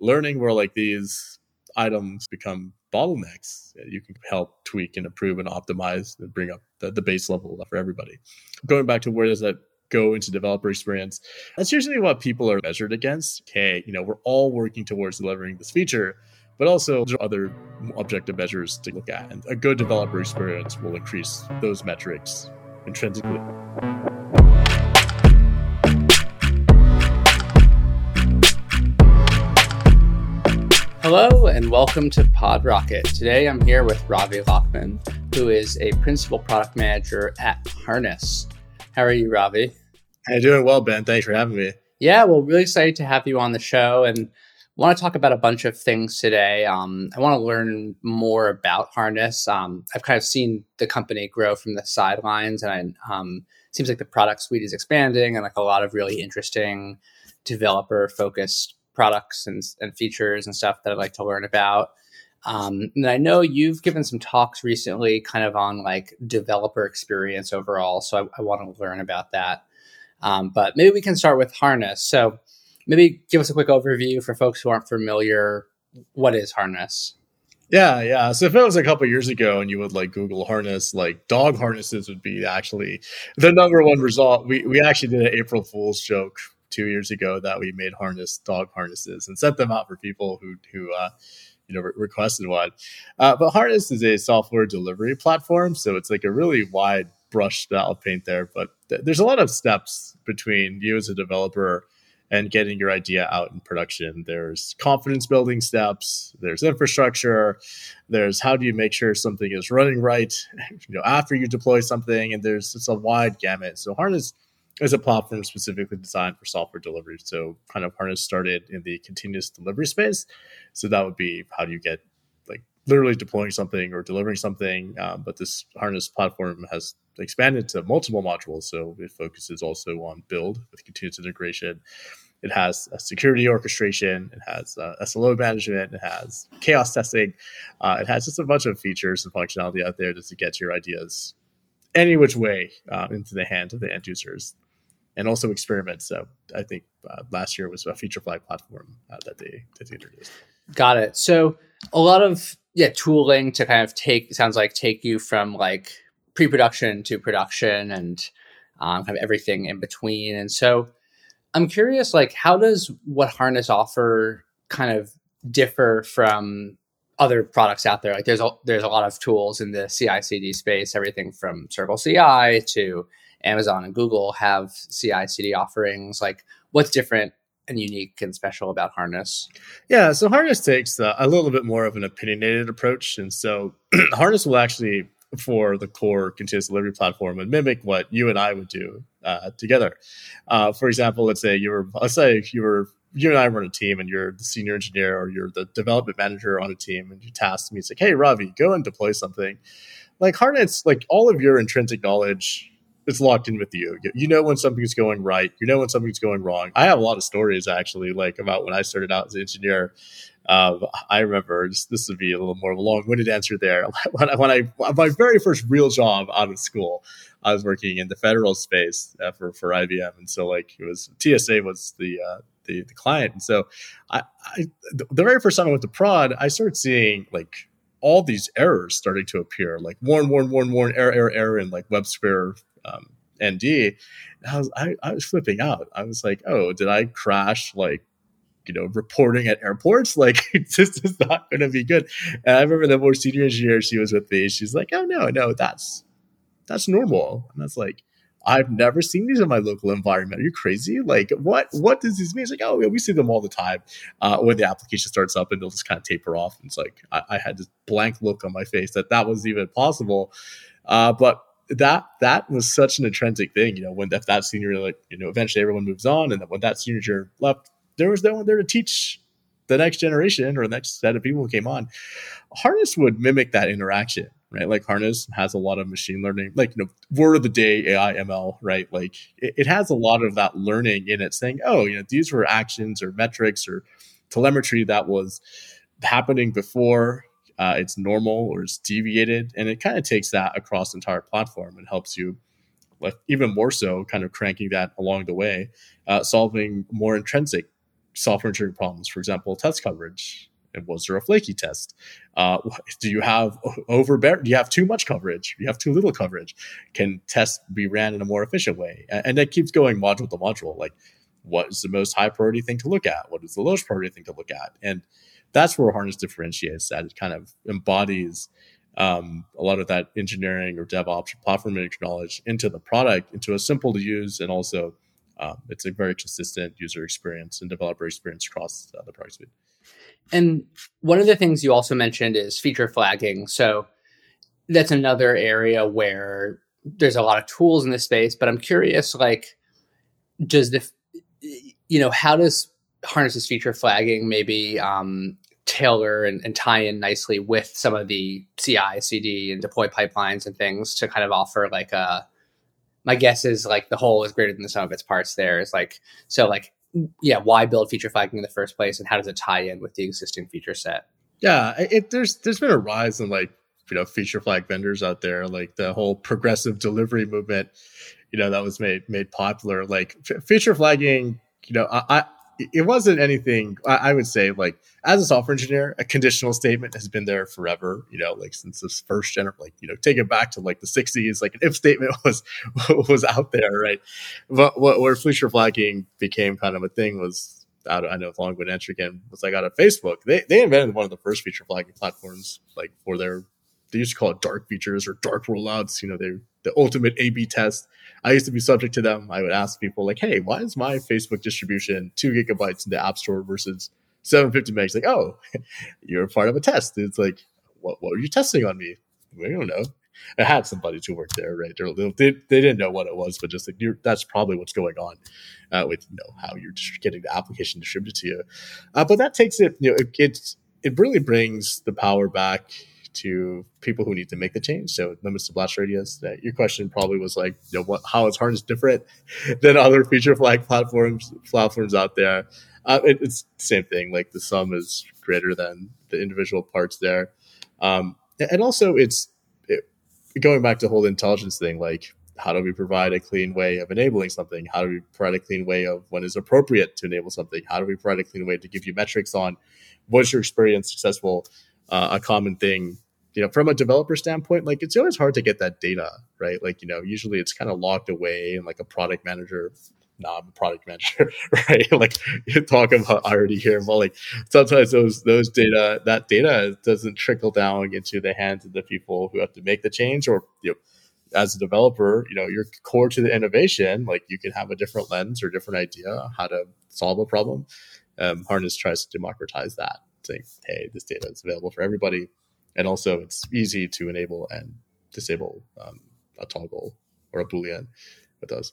learning where like these items become bottlenecks you can help tweak and improve and optimize and bring up the, the base level for everybody. Going back to where does that go into developer experience that's usually what people are measured against. Okay you know we're all working towards delivering this feature but also other objective measures to look at and a good developer experience will increase those metrics intrinsically Hello and welcome to PodRocket. Today I'm here with Ravi Lachhman, who is a principal product manager at Harness. How are you, Ravi? Hey, doing well, Ben. Thanks for having me. Yeah, well, really excited to have you on the show and want to talk about a bunch of things today. Um, I want to learn more about Harness. Um, I've kind of seen the company grow from the sidelines, and um, it seems like the product suite is expanding and like a lot of really interesting developer focused products and, and features and stuff that I'd like to learn about. Um, and I know you've given some talks recently kind of on like developer experience overall. So I, I want to learn about that. Um, but maybe we can start with Harness. So maybe give us a quick overview for folks who aren't familiar. What is Harness? Yeah, yeah. So if it was a couple years ago and you would like Google harness, like dog harnesses would be actually the number one result. We we actually did an April Fool's joke two years ago that we made harness dog harnesses and sent them out for people who who uh, you know re- requested one. Uh, but harness is a software delivery platform, so it's like a really wide brush that I'll paint there. But th- there's a lot of steps between you as a developer and getting your idea out in production. There's confidence building steps, there's infrastructure, there's how do you make sure something is running right, you know, after you deploy something, and there's it's a wide gamut. So harness is a platform specifically designed for software delivery. So kind of harness started in the continuous delivery space. So that would be how do you get like literally deploying something or delivering something. Um, but this harness platform has expanded to multiple modules. So it focuses also on build with continuous integration. It has security orchestration. It has uh, SLO management. It has chaos testing. Uh, it has just a bunch of features and functionality out there just to get your ideas any which way uh, into the hands of the end users and also experiment. So I think uh, last year was a feature flag platform uh, that they that they introduced. Got it. So a lot of yeah tooling to kind of take sounds like take you from like pre-production to production and um, kind of everything in between. And so I'm curious, like how does what Harness offer kind of differ from other products out there? Like there's a, there's a lot of tools in the CI/CD space, everything from Circle CI to Amazon and Google have CI CD offerings. Like, what's different and unique and special about Harness? Yeah, so Harness takes uh, a little bit more of an opinionated approach. And so Harness will actually, for the core continuous delivery platform, and mimic what you and I would do uh, together. Uh, for example, let's say you were, let's say you were you and I run a team and you're the senior engineer or you're the development manager on a team and you task me, it's like, hey, Ravi, go and deploy something. Like Harness, like all of your intrinsic knowledge is locked in with you. You know when something's going right. You know when something's going wrong. I have a lot of stories actually, like about when I started out as an engineer. Um, I remember this, this would be a little more of a long-winded answer there. When I, when I my very first real job out of school, I was working in the federal space uh, for for IBM, and so like it was TSA was the uh, the, the client, and so I, I the very first time I went to prod, I started seeing like all these errors starting to appear, like warn, warn, warn, warn, error, error, error, and like WebSphere um, ND. And I was I, I was flipping out. I was like, oh, did I crash like you know, reporting at airports. Like, this is not going to be good. And I remember the more senior engineer she was with me. She's like, "Oh no, no, that's that's normal." And that's like, I've never seen these in my local environment. Are you crazy? Like, what what does this mean? It's like, oh, yeah, we see them all the time uh, when the application starts up and they'll just kind of taper off. And it's like I, I, had this blank look on my face that that was even possible. Uh, but that that was such an intrinsic thing, you know, when that, that senior, like, you know, eventually everyone moves on. And then when that senior left, there was no one there to teach the next generation or the next set of people who came on. Harness would mimic that interaction, right? Like Harness has a lot of machine learning, like, you know, word of the day, AI, ML, right? Like it, it has a lot of that learning in it saying, oh, you know, these were actions or metrics or telemetry that was happening before uh, it's normal or it's deviated, and it kind of takes that across the entire platform and helps you, like even more so, kind of cranking that along the way, uh, solving more intrinsic software engineering problems. For example, test coverage. And was there a flaky test? Uh, do you have over? Do you have too much coverage? You have too little coverage? Can tests be ran in a more efficient way? And, and that keeps going module to module. Like, what is the most high priority thing to look at? What is the lowest priority thing to look at? And that's where Harness differentiates. That it kind of embodies um, a lot of that engineering or DevOps or platform knowledge into the product, into a simple to use, and also um, it's a very consistent user experience and developer experience across uh, the product suite. And one of the things you also mentioned is feature flagging. So that's another area where there's a lot of tools in this space, but I'm curious, like, does the, you know, how does harnesses feature flagging maybe um, tailor and, and, tie in nicely with some of the CI, CD, and deploy pipelines and things to kind of offer like a. My guess is like the whole is greater than the sum of its parts. There is like so like yeah, why build feature flagging in the first place, and how does it tie in with the existing feature set? Yeah, it, there's there's been a rise in like you know feature flag vendors out there, like the whole progressive delivery movement. You know that was made made popular. Like f- feature flagging, you know, I it wasn't anything I, would say like as a software engineer a conditional statement has been there forever you know like since this first general like you know take it back to like the 60s like an if statement was was out there right? But what where feature flagging became kind of a thing was of, I know long been answer again was like out of Facebook. They they invented one of the first feature flagging platforms like for their they used to call it dark features or dark rollouts you know they the ultimate A B test. I used to be subject to them. I would ask people like, "Hey, why is my Facebook distribution two gigabytes in the App Store versus 750 megs?" Like, oh, you're part of a test. It's like, what what were you testing on me? We don't know. I had somebody to work there, right? They, they, they didn't know what it was, but just like that's probably what's going on uh, with you know how you're getting the application distributed to you. Uh, but that takes it, you know, it, it it really brings the power back to people who need to make the change. So limits to blast radius. That your question probably was like, you know, what, how is harness different than other feature flag platforms platforms out there? Uh, it, it's the same thing. Like the sum is greater than the individual parts there, um, and also it's it, going back to the whole intelligence thing. Like, how do we provide a clean way of enabling something? How do we provide a clean way of when is appropriate to enable something? How do we provide a clean way to give you metrics on was your experience successful? Uh, a common thing you know from a developer standpoint like it's always hard to get that data right like you know usually it's kind of locked away and like a product manager nah, I'm a product manager, right? like you talk about I already here, but like sometimes those those data, that data doesn't trickle down into the hands of the people who have to make the change, or you know, as a developer, you know, you're core to the innovation. Like you can have a different lens or different idea how to solve a problem. Um, Harness tries to democratize that saying, hey, this data is available for everybody. And also, it's easy to enable and disable um, a toggle or a Boolean with those.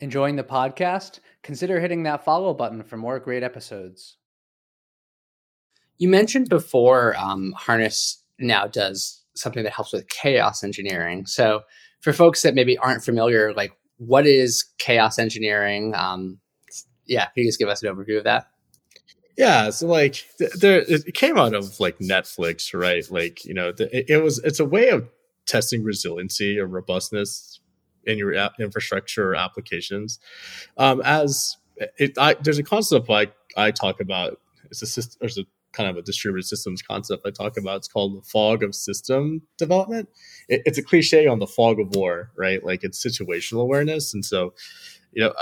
Enjoying the podcast? Consider hitting that follow button for more great episodes. You mentioned before um, Harness now does something that helps with chaos engineering. So, for folks that maybe aren't familiar, like what is chaos engineering? Um, yeah, can you just give us an overview of that? Yeah, so like there, it came out of like Netflix, right? Like you know, it, was it's a way of testing resiliency or robustness in your infrastructure or applications. Um, as it, I, there's a concept I I talk about. It's a system. There's a kind of a distributed systems concept I talk about. It's called the fog of system development. It, it's a cliche on the fog of war, right? Like it's situational awareness. And so, you know,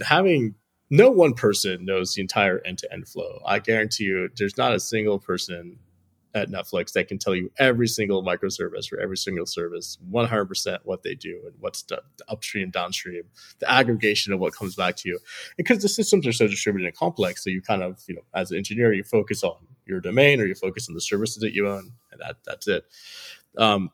having no one person knows the entire end to end flow. I guarantee you, there's not a single person at Netflix that can tell you every single microservice or every single service, 100% what they do and what's the upstream, downstream, the aggregation of what comes back to you. Because the systems are so distributed and complex, so you kind of, you know, as an engineer, you focus on your domain or you focus on the services that you own, and that that's it. Um,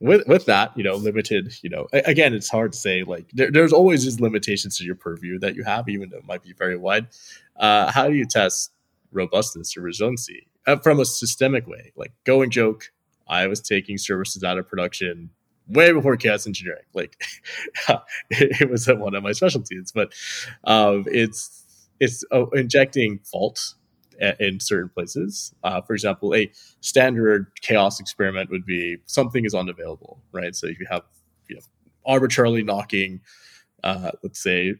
with with that, you know, limited, you know, again, it's hard to say. Like, there, there's always these limitations to your purview that you have, even though it might be very wide. Uh, how do you test robustness or resiliency? Uh, from a systemic way. Like going joke, I was taking services out of production way before chaos engineering. Like it, it, was one of my specialties, but um, it's it's uh, injecting fault in certain places. Uh, for example, a standard chaos experiment would be something is unavailable, right? So if you have you know arbitrarily knocking, uh, let's say,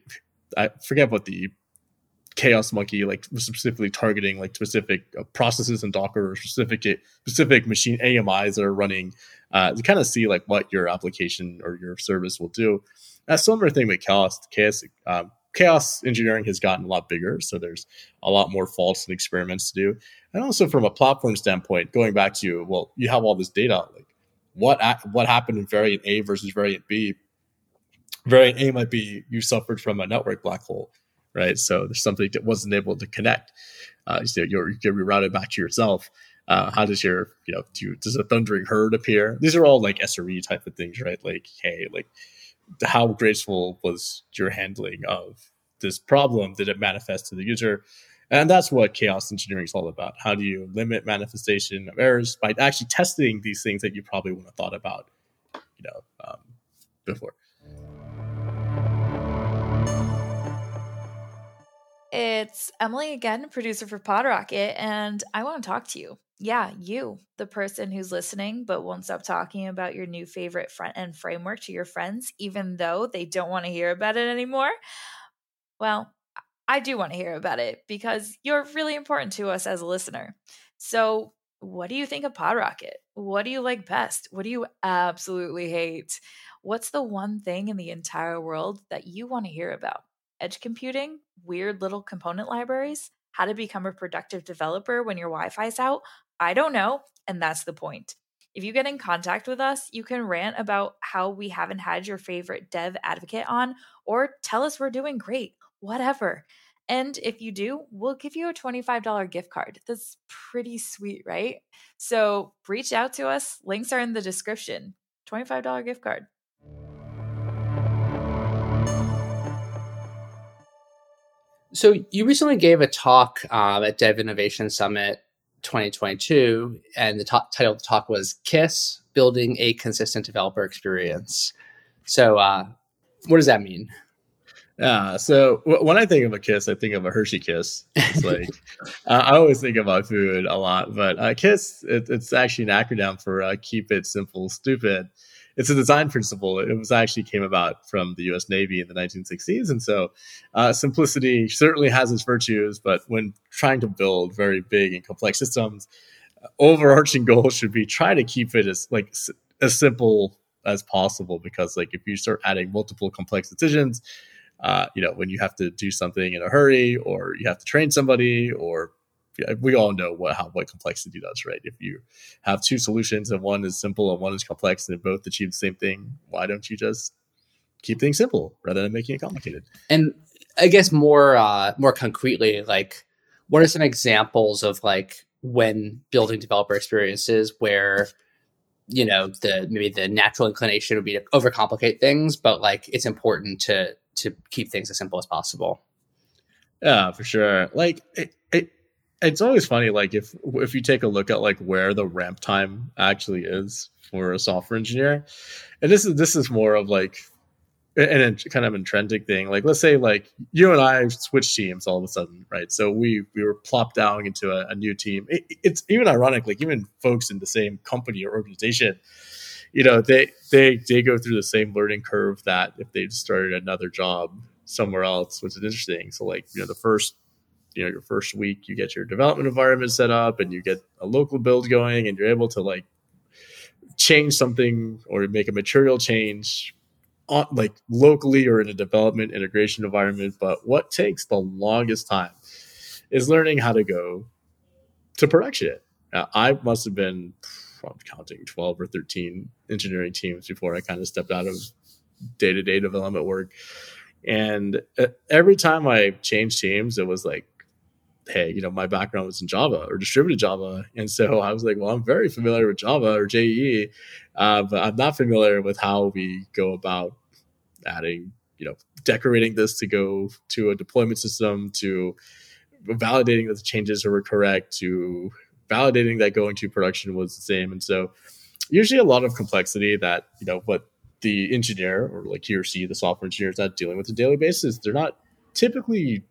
I forget what the chaos monkey like specifically targeting like specific uh, processes in docker or specific specific machine amis that are running uh, to kind of see like what your application or your service will do. A similar thing with chaos chaos um, chaos engineering has gotten a lot bigger so there's a lot more faults and experiments to do. And also from a platform standpoint going back to you well you have all this data like what what happened in variant a versus variant b? Variant a might be you suffered from a network black hole right so there's something that wasn't able to connect uh, so you're, you're rerouted back to yourself uh, how does your you know do does a thundering herd appear these are all like sre type of things right like hey like how graceful was your handling of this problem? Did it manifest to the user? And that's what chaos engineering is all about. How do you limit manifestation of errors by actually testing these things that you probably wouldn't have thought about, you know, um, before. It's Emily again, producer for PodRocket, and I want to talk to you. Yeah, you, the person who's listening but won't stop talking about your new favorite front end framework to your friends, even though they don't want to hear about it anymore. Well, I do want to hear about it because you're really important to us as a listener. So, what do you think of PodRocket? What do you like best? What do you absolutely hate? What's the one thing in the entire world that you want to hear about? Edge computing? Weird little component libraries? How to become a productive developer when your Wi Fi's out? I don't know. And that's the point. If you get in contact with us, you can rant about how we haven't had your favorite dev advocate on, or tell us we're doing great, whatever. And if you do, we'll give you a $25 gift card. That's pretty sweet, right? So reach out to us. Links are in the description. $25 gift card. So you recently gave a talk um, at Dev Innovation Summit 2022, and the title of the talk was "Kiss: Building a Consistent Developer Experience." So, uh, what does that mean? Yeah, so w- when I think of a kiss, I think of a Hershey kiss. It's like uh, I always think about food a lot, but uh, kiss it, it's actually an acronym for uh, "Keep It Simple, Stupid." It's a design principle. It was actually came about from the U.S. Navy in the 1960s, and so uh, simplicity certainly has its virtues. But when trying to build very big and complex systems, uh, overarching goal should be try to keep it as like as simple as possible. Because like if you start adding multiple complex decisions, uh, you know when you have to do something in a hurry, or you have to train somebody, or we all know what how what complexity does, right? If you have two solutions and one is simple and one is complex and both achieve the same thing, why don't you just keep things simple rather than making it complicated? And I guess more uh, more concretely, like what are some examples of like when building developer experiences where you know the maybe the natural inclination would be to overcomplicate things, but like it's important to to keep things as simple as possible. Yeah, for sure. Like it, it it's always funny like if if you take a look at like where the ramp time actually is for a software engineer and this is this is more of like an kind of intrinsic thing. Like let's say like you and i switch teams all of a sudden right? So we we were plopped down into a, a new team. It, it's even ironic like even folks in the same company or organization you know they they they go through the same learning curve that if they started another job somewhere else which is interesting. So like you know the first you know your first week you get your development environment set up and you get a local build going and you're able to like change something or make a material change on, like locally or in a development integration environment. But what takes the longest time is learning how to go to production. Now, i must have been I'm counting 12 or 13 engineering teams before i kind of stepped out of day-to-day development work. And uh, every time i changed teams it was like hey, you know, my background was in Java or distributed Java. And so I was like, well, I'm very familiar with Java or JE, uh, but I'm not familiar with how we go about adding, you know, decorating this to go to a deployment system, to validating that the changes were correct, to validating that going to production was the same. And so usually a lot of complexity that, you know, what the engineer or like he or she, the software engineer is not dealing with a daily basis, they're not typically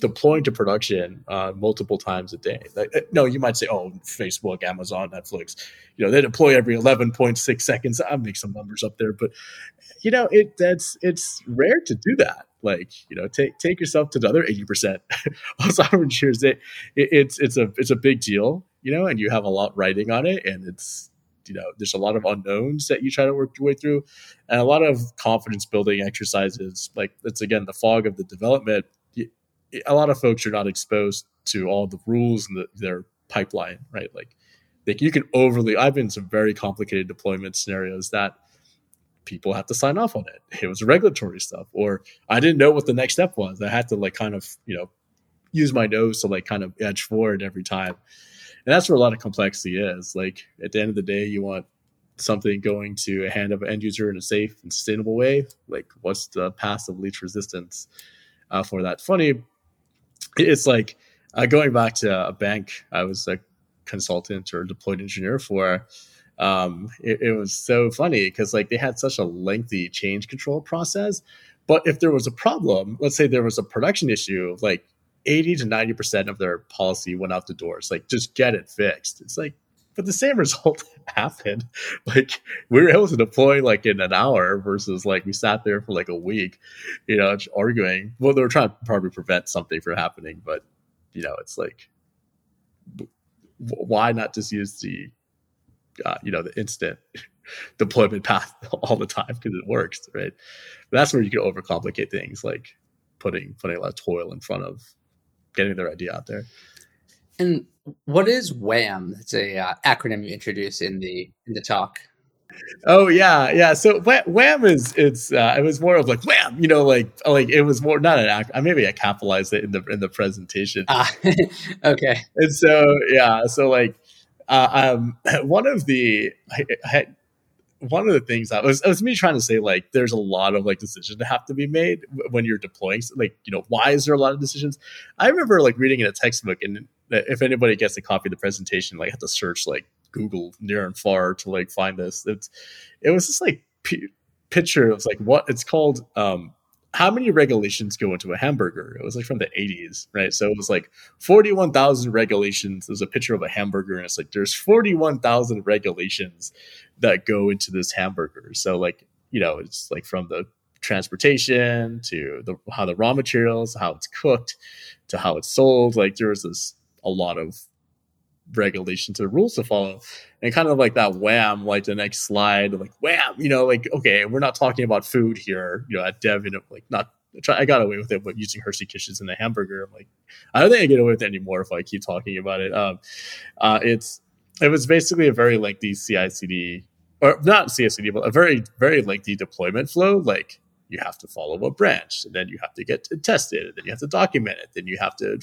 deploying to production uh, multiple times a day. Like, uh, no, you might say, oh, Facebook, Amazon, Netflix, you know, they deploy every 11.6 seconds. I'll make some numbers up there, but you know, it that's it's rare to do that. Like, you know, take take yourself to the other 80% of software engineers. It, it, it's it's a it's a big deal, you know, and you have a lot writing on it, and it's you know, there's a lot of unknowns that you try to work your way through, and a lot of confidence building exercises. Like it's again the fog of the development a lot of folks are not exposed to all the rules in the, their pipeline, right? Like, like you can overly. I've been some very complicated deployment scenarios that people have to sign off on it. It was regulatory stuff, or I didn't know what the next step was. I had to like kind of you know use my nose to like kind of edge forward every time, and that's where a lot of complexity is. Like at the end of the day, you want something going to a hand of an end user in a safe and sustainable way. Like, what's the path of least resistance uh, for that? Funny it's like uh, going back to a bank I was a consultant or deployed engineer for. Um, it, it was so funny because like they had such a lengthy change control process. But if there was a problem, let's say there was a production issue, like 80 to 90% of their policy went out the doors. Like, just get it fixed. It's like, but the same result happened. Like, we were able to deploy like in an hour versus like we sat there for like a week, you know, arguing. Well, they were trying to probably prevent something from happening, but you know, it's like, why not just use the, uh, you know, the instant deployment path all the time because it works, right? But that's where you can overcomplicate things, like putting putting a lot of toil in front of getting their idea out there. And what is WHAM? It's a uh, acronym you introduce in the in the talk. Oh yeah, yeah. So wham is it's uh, it was more of like wham, you know, like like it was more not an act. Maybe I capitalized it in the in the presentation. Ah, okay. And so yeah, so like uh, um, one of the I, I, one of the things that was, it was me trying to say like there's a lot of like decisions that have to be made when you're deploying like you know why is there a lot of decisions i remember like reading in a textbook and if anybody gets a copy of the presentation like I have to search like google near and far to like find this it's it was just like p- picture of like what it's called um how many regulations go into a hamburger? It was like from the 80s, right? So it was like 41,000 regulations. There's a picture of a hamburger, and it's like there's 41,000 regulations that go into this hamburger. So, like, you know, it's like from the transportation to the how the raw materials, how it's cooked, to how it's sold. Like, there was this a lot of regulations and rules to follow. And kind of like that wham, like the next slide, like wham, you know, like, okay, we're not talking about food here, you know, at Dev, and like not I got away with it, but using Hershey Kisses in the hamburger, I'm like, I don't think I get away with it anymore if I keep talking about it. Um, uh, it's it was basically a very lengthy CI/CD, or not CI/CD, but a very very lengthy deployment flow. Like you have to follow a branch, and then you have to get tested, and then you have to document it, then you have to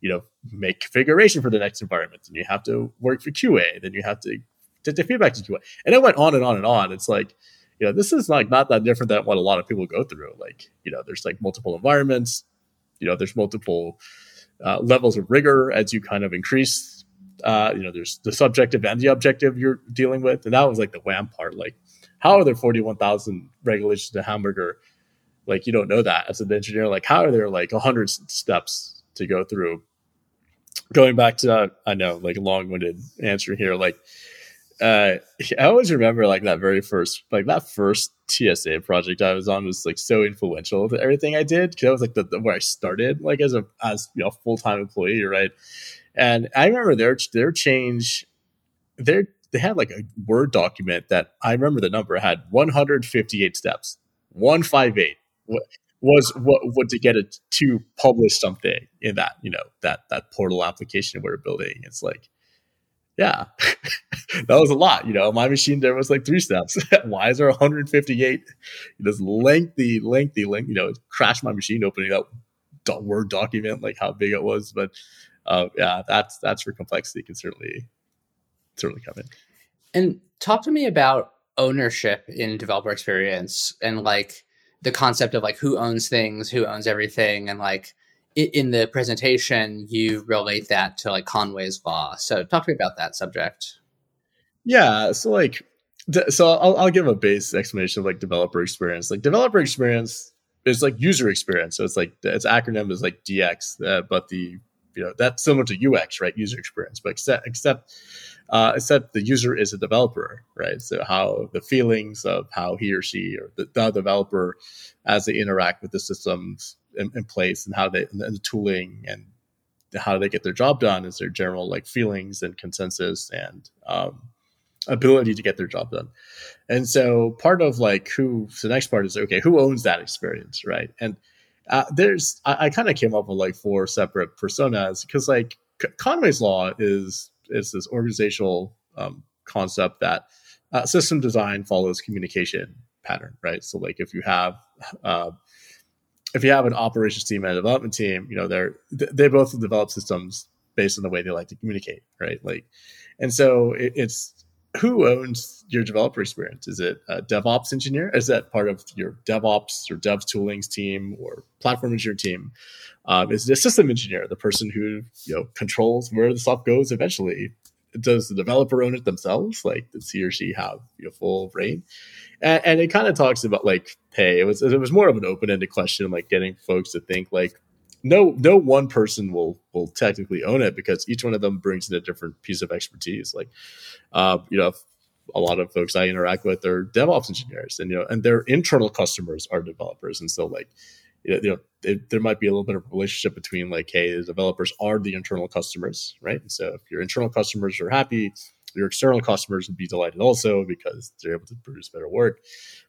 you know make configuration for the next environment. And you have to work for qa then you have to to, to feedback to qa and it went on and on and on. It's like you know this is like not that different than what a lot of people go through. Like you know there's like multiple environments. You know there's multiple uh, levels of rigor as you kind of increase uh, you know there's the subjective and the objective you're dealing with. And that was like the wham part. Like how are there 41000 regulations to hamburger? Like you don't know that as an engineer. Like how are there like 100 steps to go through going back to that, I know, like long-winded answer here. Like, uh, I always remember like that very first, like that first TSA project I was on was like so influential to everything I did because that was like the, the, where I started, like as a as you know full time employee, right? And I remember their their change, their they had like a word document that I remember the number had 158 steps, 158 was what what to get it to publish something in that you know that that portal application we're building. It's like yeah that was a lot you know my machine there was like three steps. Why is there 158 this lengthy lengthy link you know crashed my machine opening up word document like how big it was but uh, yeah that's that's where complexity can certainly certainly come in. And talk to me about ownership in developer experience and like the concept of like who owns things, who owns everything, and like in the presentation you relate that to like Conway's law. So talk to me about that subject. Yeah, so like so I'll, I'll give a base explanation of like developer experience. Like developer experience is like user experience. So it's like its acronym is like DX, uh, but the you know that's similar to UX, right? User experience, but except except uh, except the user is a developer, right? So how the feelings of how he or she or the, the developer as they interact with the systems in, in place and how they and the tooling and how they get their job done is their general like feelings and consensus and um, ability to get their job done. And so part of like who the next part is okay, who owns that experience, right? And uh, there's I, I kind of came up with like four separate personas because like Conway's law is is this organizational um, concept that uh, system design follows communication pattern, right? So like if you have uh, if you have an operations team and a development team, you know they're they both develop systems based on the way they like to communicate, right? Like, and so it, it's who owns your developer experience? Is it a DevOps engineer? Is that part of your DevOps or Dev toolings team or platform engineer team? Um, is it a system engineer, the person who you know controls where the stuff goes eventually? Does the developer own it themselves? Like, does he or she have you know, full reign? And, and it kind of talks about like, hey, it was it was more of an open ended question, like getting folks to think like, no no one person will will technically own it because each one of them brings in a different piece of expertise. Like uh, you know a lot of folks i interact with are devops engineers and you know and their internal customers are developers. And so like you know it, there might be a little bit of a relationship between like hey the developers are the internal customers right? And so if your internal customers are happy your external customers would be delighted also because they're able to produce better work.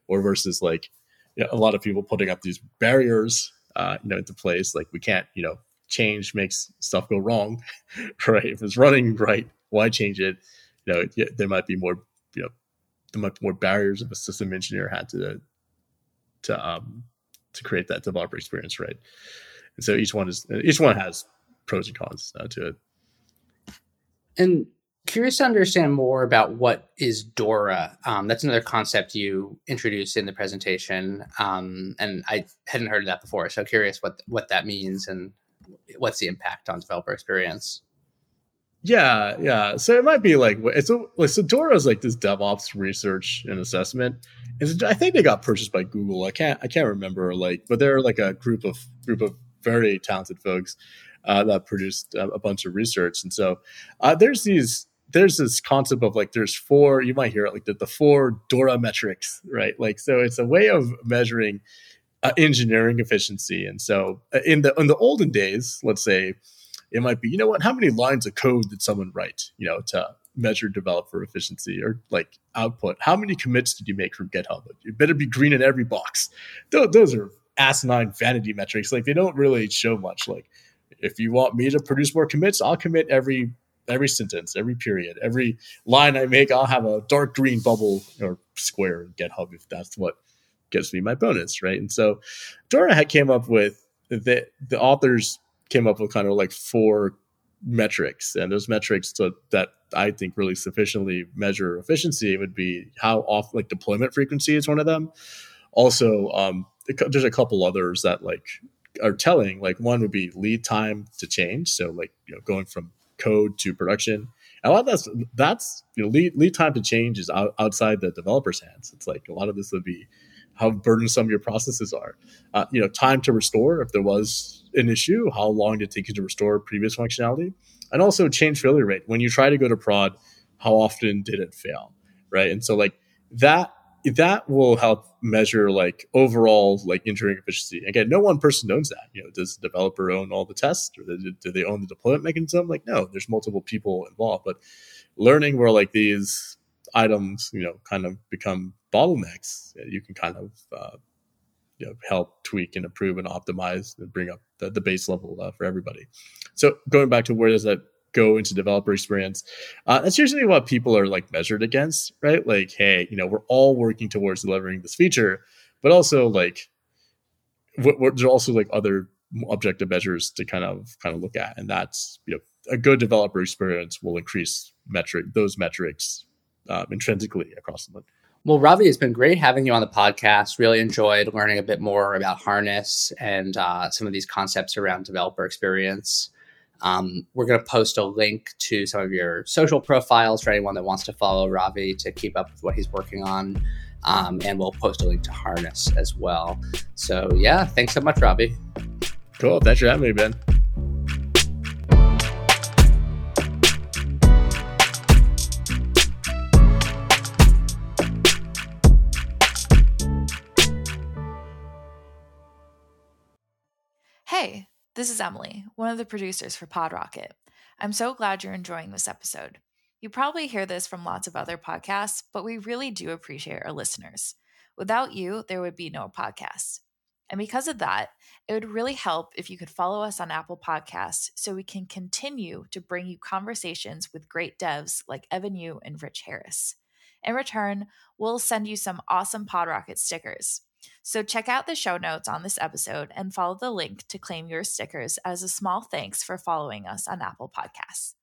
Or versus like you know, a lot of people putting up these barriers uh, you know, into place. Like we can't, you know, change makes stuff go wrong, right? If it's running right, why change it? You know, it, there might be more, you know, there might be more barriers if a system engineer had to, to, um, to create that developer experience, right? And so each one is, each one has pros and cons uh, to it. And curious to understand more about what is Dora. Um, that's another concept you introduced in the presentation, um, and I hadn't heard of that before. So curious what what that means and what's the impact on developer experience. Yeah, yeah. So it might be like it's a, like so Dora is like this DevOps research and assessment. And I think they got purchased by Google. I can't I can't remember like, but they're like a group of group of very talented folks uh, that produced a, a, bunch of research. And so uh, there's these there's this concept of like there's four you might hear it like the, the four dora metrics right? Like so it's a way of measuring uh, engineering efficiency. And so uh, in the in the olden days let's say it might be you know what how many lines of code did someone write you know to measure developer efficiency or like output? How many commits did you make from github? You better be green in every box. Those, those are asinine vanity metrics. Like they don't really show much. Like if you want me to produce more commits i'll commit every every sentence, every period, every line I make, I'll have a dark green bubble or square GitHub if that's what gives me my bonus, right? And so Dora had came up with the the authors came up with kind of like four metrics, and those metrics to, that I think really sufficiently measure efficiency would be how often like deployment frequency is one of them. Also, um, there's a couple others that like are telling. Like one would be lead time to change, so like you know going from code to production. a lot of that's that's you know lead, lead time to change is out, outside the developer's hands. It's like a lot of this would be how burdensome your processes are. Uh, you know, time to restore if there was an issue, how long did it take you to restore previous functionality, and also change failure rate when you try to go to prod. How often did it fail, right? And so like that that will help measure like overall like engineering efficiency. Again, no one person owns that. You know, does the developer own all the tests, or do they own the deployment mechanism? Like, no, there's multiple people involved. But learning where like these items, you know, kind of become bottlenecks, you can kind of uh, you know help tweak and improve and optimize and bring up the, the base level uh, for everybody. So going back to where does that go into developer experience uh, that's usually what people are like measured against right like hey you know we're all working towards delivering this feature but also like what, what, there's also like other objective measures to kind of kind of look at and that's you know a good developer experience will increase metric those metrics um, intrinsically across the board well, Ravi, it's been great having you on the podcast. Really enjoyed learning a bit more about Harness and uh, some of these concepts around developer experience. Um, we're going to post a link to some of your social profiles for anyone that wants to follow Ravi to keep up with what he's working on. Um, and we'll post a link to Harness as well. So, yeah, thanks so much, Robbie. Cool. Thanks for having me, Ben. Hey, this is Emily, one of the producers for PodRocket. I'm so glad you're enjoying this episode. You probably hear this from lots of other podcasts, but we really do appreciate our listeners. Without you, there would be no podcast. And because of that, it would really help if you could follow us on Apple Podcasts so we can continue to bring you conversations with great devs like Evan You and Rich Harris. In return, we'll send you some awesome PodRocket stickers. So check out the show notes on this episode and follow the link to claim your stickers as a small thanks for following us on Apple Podcasts.